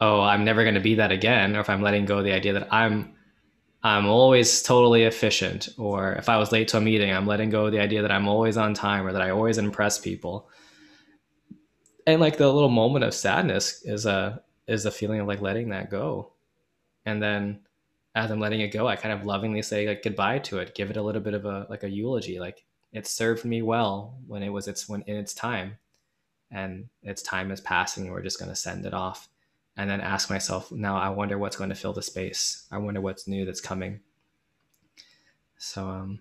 oh, I'm never gonna be that again, or if I'm letting go of the idea that I'm I'm always totally efficient, or if I was late to a meeting, I'm letting go of the idea that I'm always on time or that I always impress people. And like the little moment of sadness is a is a feeling of like letting that go. And then as I'm letting it go, I kind of lovingly say like goodbye to it, give it a little bit of a like a eulogy, like it served me well when it was its when in its time, and its time is passing, and we're just gonna send it off and then ask myself now i wonder what's going to fill the space. I wonder what's new that's coming. So um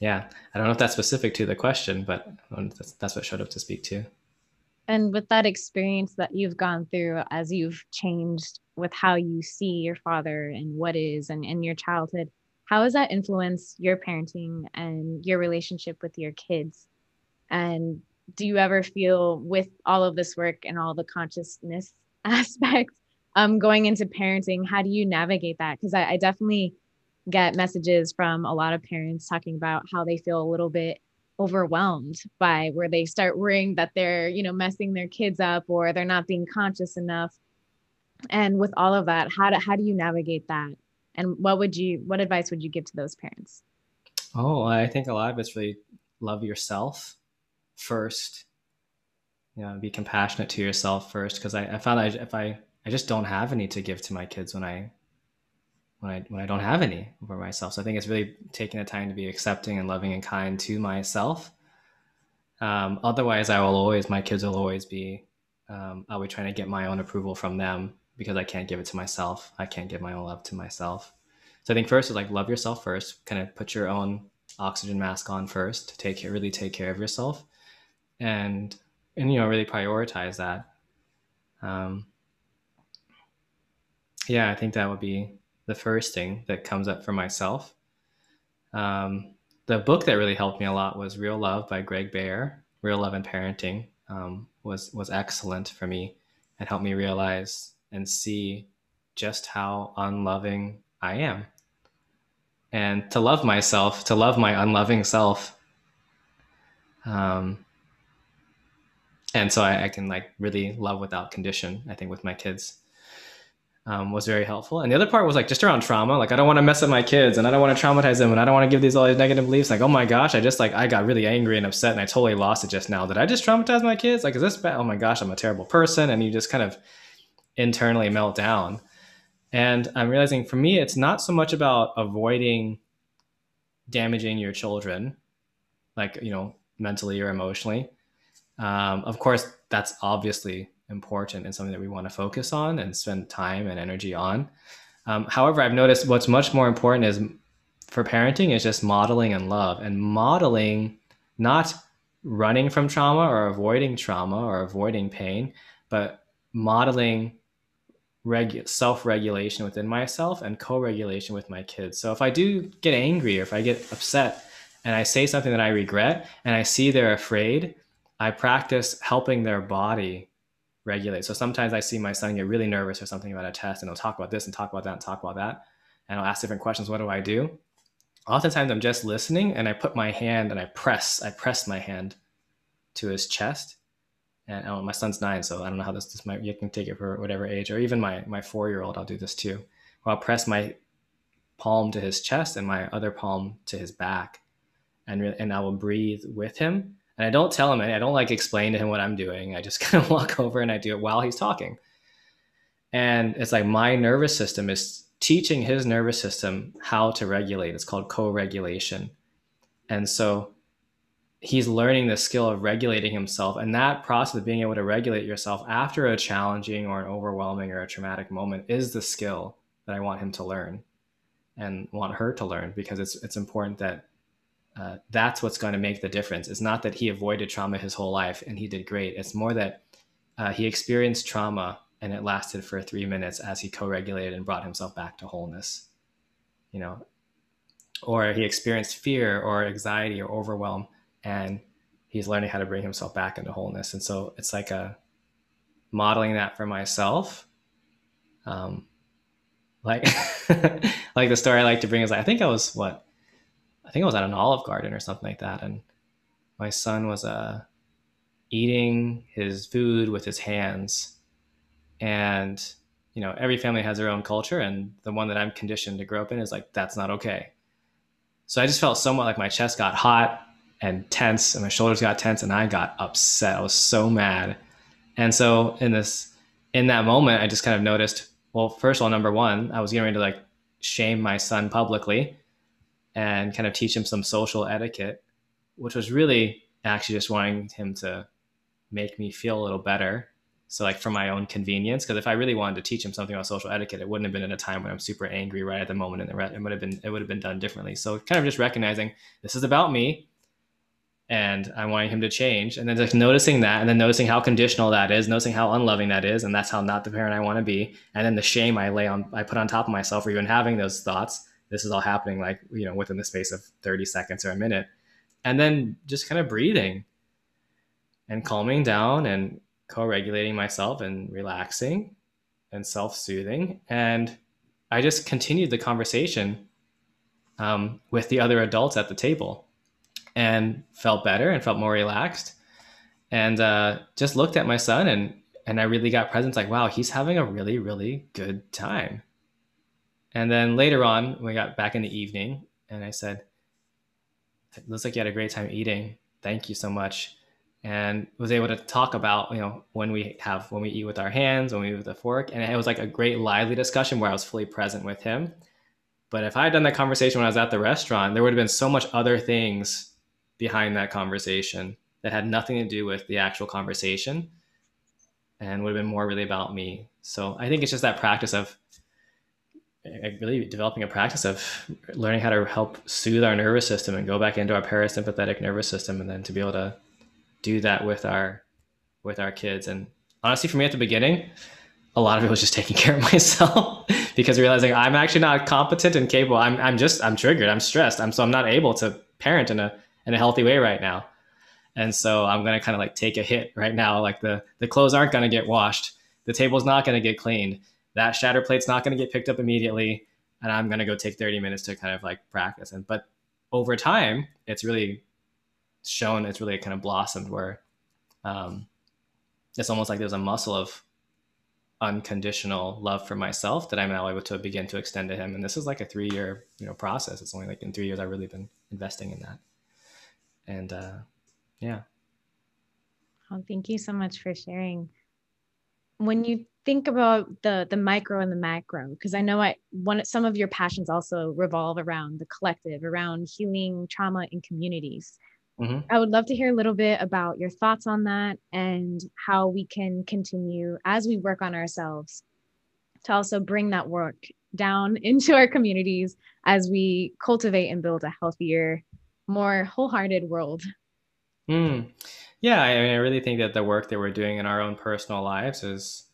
yeah i don't know if that's specific to the question but that's, that's what showed up to speak to. And with that experience that you've gone through as you've changed with how you see your father and what is and in your childhood how has that influenced your parenting and your relationship with your kids? And do you ever feel with all of this work and all the consciousness aspect um, going into parenting how do you navigate that? Because I, I, definitely get messages from a lot of parents talking about how they feel a little bit overwhelmed by where they start worrying that they're you know messing their kids up or they're not being conscious enough. And with all of that how do, how do you navigate that? And what would you what advice would you give to those parents? Oh i think a lot of it's really love yourself first know, be compassionate to yourself first. Because I, I found I, if I, I just don't have any to give to my kids when I, when I, when I don't have any for myself. So I think it's really taking the time to be accepting and loving and kind to myself. Um, otherwise, I will always, my kids will always be, um, I'll be trying to get my own approval from them because I can't give it to myself. I can't give my own love to myself. So I think first is like love yourself first, kind of put your own oxygen mask on first take really take care of yourself. And and you know really prioritize that. Um, yeah i think that would be the first thing that comes up for myself. Um, the book that really helped me a lot was real love by greg baer real love and parenting um, was was excellent for me. And helped me realize and see just how unloving i am. And to love myself to love my unloving self um, and so I, I, can like really love without condition i think with my kids um, was very helpful. And the other part was like just around trauma. Like i don't want to mess up my kids and i don't want to traumatize them and i don't want to give these all these negative beliefs. Like oh my gosh i just like i got really angry and upset and i totally lost it just now. Did i just traumatize my kids? Like is this bad? Oh my gosh i'm a terrible person. And you just kind of internally melt down. And i'm realizing for me it's not so much about avoiding damaging your children like you know mentally or emotionally um, of course, that's obviously important and something that we want to focus on and spend time and energy on. Um, however, I've noticed what's much more important is for parenting is just modeling and love and modeling not running from trauma or avoiding trauma or avoiding pain, but modeling regu- self-regulation within myself and co-regulation with my kids. So if I do get angry or if I get upset and I say something that I regret and I see they're afraid, I practice helping their body regulate. So sometimes I see my son get really nervous or something about a test, and he'll talk about this and talk about that and talk about that. And I'll ask different questions. What do I do? Oftentimes I'm just listening and I put my hand and I press, I press my hand to his chest. And oh, my son's nine, so I don't know how this, this might, you can take it for whatever age, or even my, my four-year-old, I'll do this too. Where I'll press my palm to his chest and my other palm to his back. And, and I will breathe with him and I don't tell him, I don't like explain to him what I'm doing. I just kind of walk over and I do it while he's talking. And it's like my nervous system is teaching his nervous system how to regulate. It's called co regulation. And so he's learning the skill of regulating himself and that process of being able to regulate yourself after a challenging or an overwhelming or a traumatic moment is the skill that i want him to learn and want her to learn because it's it's important that uh, that's what's going to make the difference. It's not that he avoided trauma his whole life and he did great. It's more that uh, he experienced trauma and it lasted for three minutes as he co-regulated and brought himself back to wholeness you know? Or he experienced fear or anxiety or overwhelm and he's learning how to bring himself back into wholeness. And so it's like a modeling that for myself um like like the story i like to bring is like, i think i was what i think i was at an olive garden or something like that and my son was uh eating his food with his hands. And you know every family has their own culture and the one that i'm conditioned to grow up in is like that's not okay. So i just felt somewhat like my chest got hot and tense and my shoulders got tense and i got upset. I was so mad. And so in this in that moment i just kind of noticed well first of all number one i was getting ready to like shame my son publicly and kind of teach him some social etiquette which was really actually just wanting him to make me feel a little better so like for my own convenience, because if I really wanted to teach him something about social etiquette, it wouldn't have been at a time when I'm super angry right at the moment, and it would have been it would have been done differently. So kind of just recognizing this is about me, and I'm wanting him to change, and then just noticing that, and then noticing how conditional that is, noticing how unloving that is, and that's how not the parent I want to be, and then the shame I lay on I put on top of myself for even having those thoughts. This is all happening like you know within the space of 30 seconds or a minute, and then just kind of breathing and calming down and co-regulating myself and relaxing and self-soothing. And i just continued the conversation um, with the other adults at the table and felt better and felt more relaxed. And uh, just looked at my son and and i really got presence like wow he's having a really really good time and then later on we got back in the evening and i said it looks like you had a great time eating. Thank you so much. And was able to talk about you know when we have when we eat with our hands when we eat with a fork. And it was like a great lively discussion where i was fully present with him. But if i had done that conversation when i was at the restaurant there would have been so much other things behind that conversation that had nothing to do with the actual conversation and would have been more really about me. So i think it's just that practice of really developing a practice of learning how to help soothe our nervous system and go back into our parasympathetic nervous system and then to be able to do that with our with our kids. And honestly, for me at the beginning, a lot of it was just taking care of myself because realizing I'm actually not competent and capable. I'm I'm just I'm triggered. I'm stressed. I'm so I'm not able to parent in a in a healthy way right now. And so I'm gonna kind of like take a hit right now. Like the the clothes aren't gonna get washed. The table's not gonna get cleaned. That shatter plate's not gonna get picked up immediately. And I'm gonna go take 30 minutes to kind of like practice. And but over time, it's really shown it's really kind of blossomed where um, it's almost like there's a muscle of unconditional love for myself that I'm now able to begin to extend to him. And this is like a three year, you know, process. It's only like in three years I've really been investing in that. And uh, yeah. Oh, thank you so much for sharing. When you think about the the micro and the macro, because I know I one some of your passions also revolve around the collective, around healing trauma in communities. Mm-hmm. I would love to hear a little bit about your thoughts on that and how we can continue as we work on ourselves to also bring that work down into our communities as we cultivate and build a healthier, more wholehearted world. Mm. Yeah, I, mean, I really think that the work that we're doing in our own personal lives is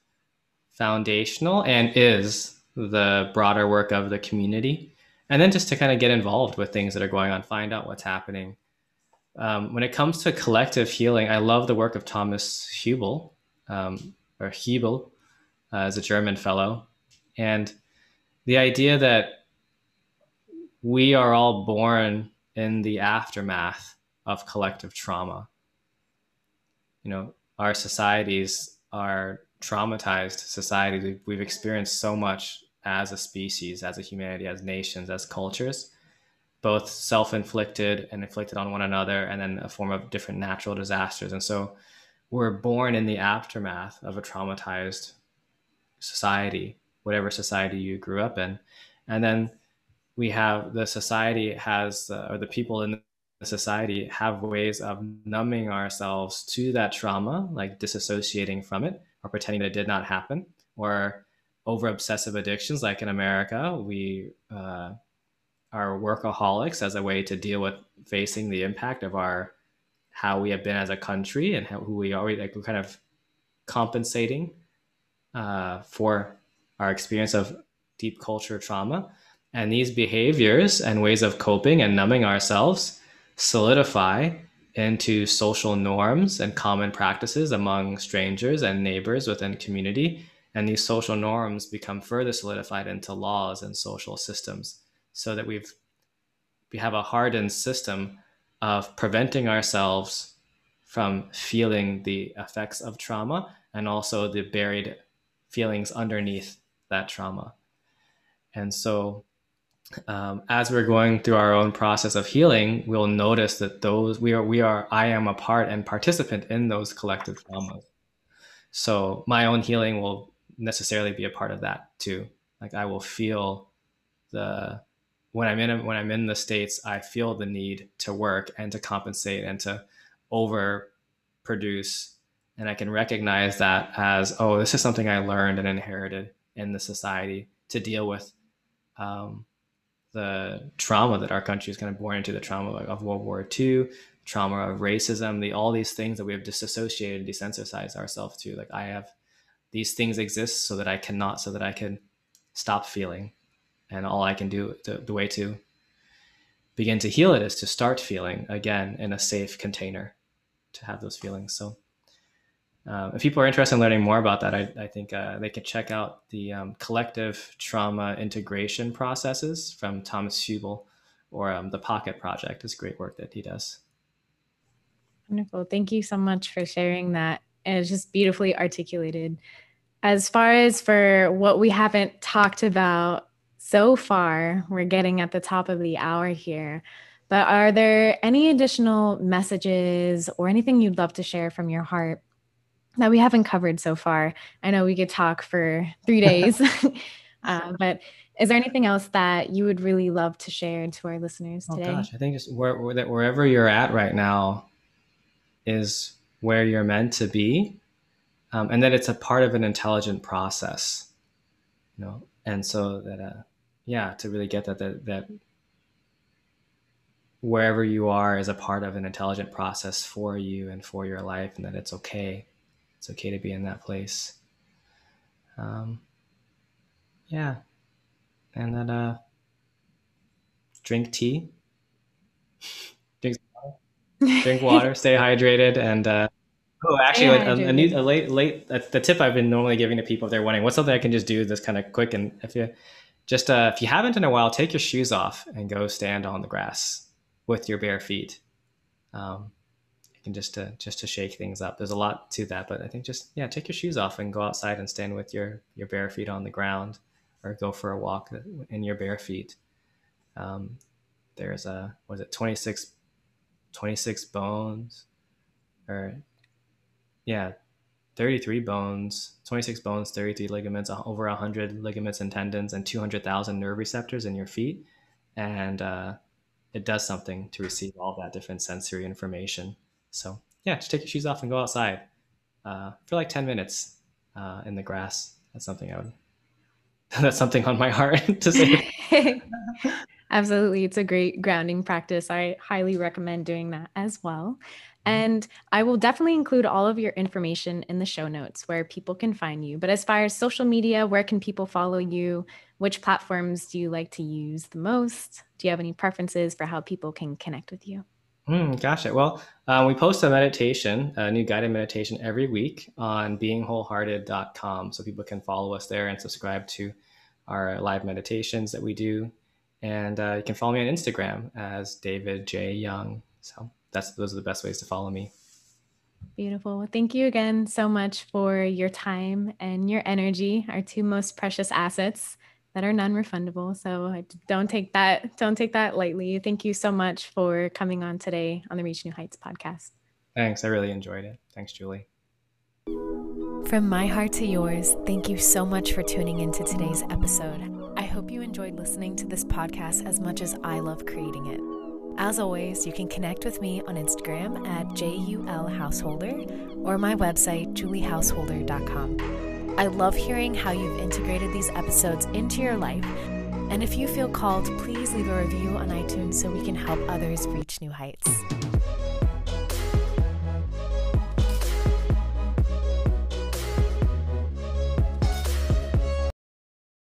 foundational and is the broader work of the community. And then just to kind of get involved with things that are going on, find out what's happening um, when it comes to collective healing, I love the work of Thomas Hübl, um, or Hebel, uh, as a German fellow, and the idea that we are all born in the aftermath of collective trauma. You know, our societies are traumatized societies. We've experienced so much as a species, as a humanity, as nations, as cultures both self-inflicted and inflicted on one another and then a form of different natural disasters and so we're born in the aftermath of a traumatized society whatever society you grew up in and then we have the society has uh, or the people in the society have ways of numbing ourselves to that trauma, like disassociating from it or pretending that it did not happen, or over obsessive addictions, like in America, we uh, are workaholics as a way to deal with facing the impact of our how we have been as a country and how, who we are. Like we're kind of compensating uh, for our experience of deep culture trauma. And these behaviors and ways of coping and numbing ourselves solidify into social norms and common practices among strangers and neighbors within community. And these social norms become further solidified into laws and social systems so that we've we have a hardened system of preventing ourselves from feeling the effects of trauma and also the buried feelings underneath that trauma. And so, um, as we're going through our own process of healing, we'll notice that those we are, we are, I am a part and participant in those collective traumas. So, my own healing will necessarily be a part of that too. Like, I will feel the when I'm in when I'm in the states, I feel the need to work and to compensate and to overproduce, and I can recognize that as oh, this is something I learned and inherited in the society to deal with um, the trauma that our country is kind of born into, the trauma of World War II, trauma of racism, the all these things that we have disassociated, desensitized ourselves to. Like I have these things exist so that I cannot, so that I can stop feeling and all I can do the, the way to begin to heal it is to start feeling again in a safe container to have those feelings. So, um, if people are interested in learning more about that, I, I think uh, they can check out the um, collective trauma integration processes from Thomas Hübl or um, the Pocket Project. It's great work that he does. Wonderful. Thank you so much for sharing that. And it's just beautifully articulated. As far as for what we haven't talked about so far. We're getting at the top of the hour here. But are there any additional messages or anything you'd love to share from your heart that we haven't covered so far? I know we could talk for three days, uh, but is there anything else that you would really love to share to our listeners today? Oh gosh, I think just where, where, wherever you're at right now is where you're meant to be, um, and that it's a part of an intelligent process. You know, and so that uh, yeah to really get that that that wherever you are is a part of an intelligent process for you and for your life and that it's okay it's okay to be in that place um, yeah and then uh drink tea drink water, drink water stay hydrated and uh Oh, actually, a, a, new, a late, late. the tip I've been normally giving to people if they're wondering what's something I can just do this kind of quick, and if you just uh, if you haven't in a while, take your shoes off and go stand on the grass with your bare feet. Um, can just to just to shake things up. There's a lot to that, but I think just yeah, take your shoes off and go outside and stand with your your bare feet on the ground, or go for a walk in your bare feet. Um, there's a was it 26, 26 bones, or yeah, 33 bones, 26 bones, 33 ligaments, over 100 ligaments and tendons, and 200,000 nerve receptors in your feet. And uh, it does something to receive all that different sensory information. So, yeah, just take your shoes off and go outside uh, for like 10 minutes uh, in the grass. That's something I would, that's something on my heart to say. Absolutely. It's a great grounding practice. I highly recommend doing that as well. And I will definitely include all of your information in the show notes where people can find you. But as far as social media, where can people follow you? Which platforms do you like to use the most? Do you have any preferences for how people can connect with you? Mm, gotcha. Well, um, we post a meditation, a new guided meditation every week on beingwholehearted.com. So people can follow us there and subscribe to our live meditations that we do. And uh, you can follow me on Instagram as David J. Young. So that's those are the best ways to follow me. Beautiful. thank you again so much for your time and your energy, our two most precious assets that are non-refundable. So don't take that don't take that lightly. Thank you so much for coming on today on the Reach New Heights podcast. Thanks. I really enjoyed it. Thanks, Julie. From my heart to yours, thank you so much for tuning into today's episode. I hope you enjoyed listening to this podcast as much as I love creating it. As always, you can connect with me on Instagram at JULHouseholder or my website, juliehouseholder.com. I love hearing how you've integrated these episodes into your life. And if you feel called, please leave a review on iTunes so we can help others reach new heights.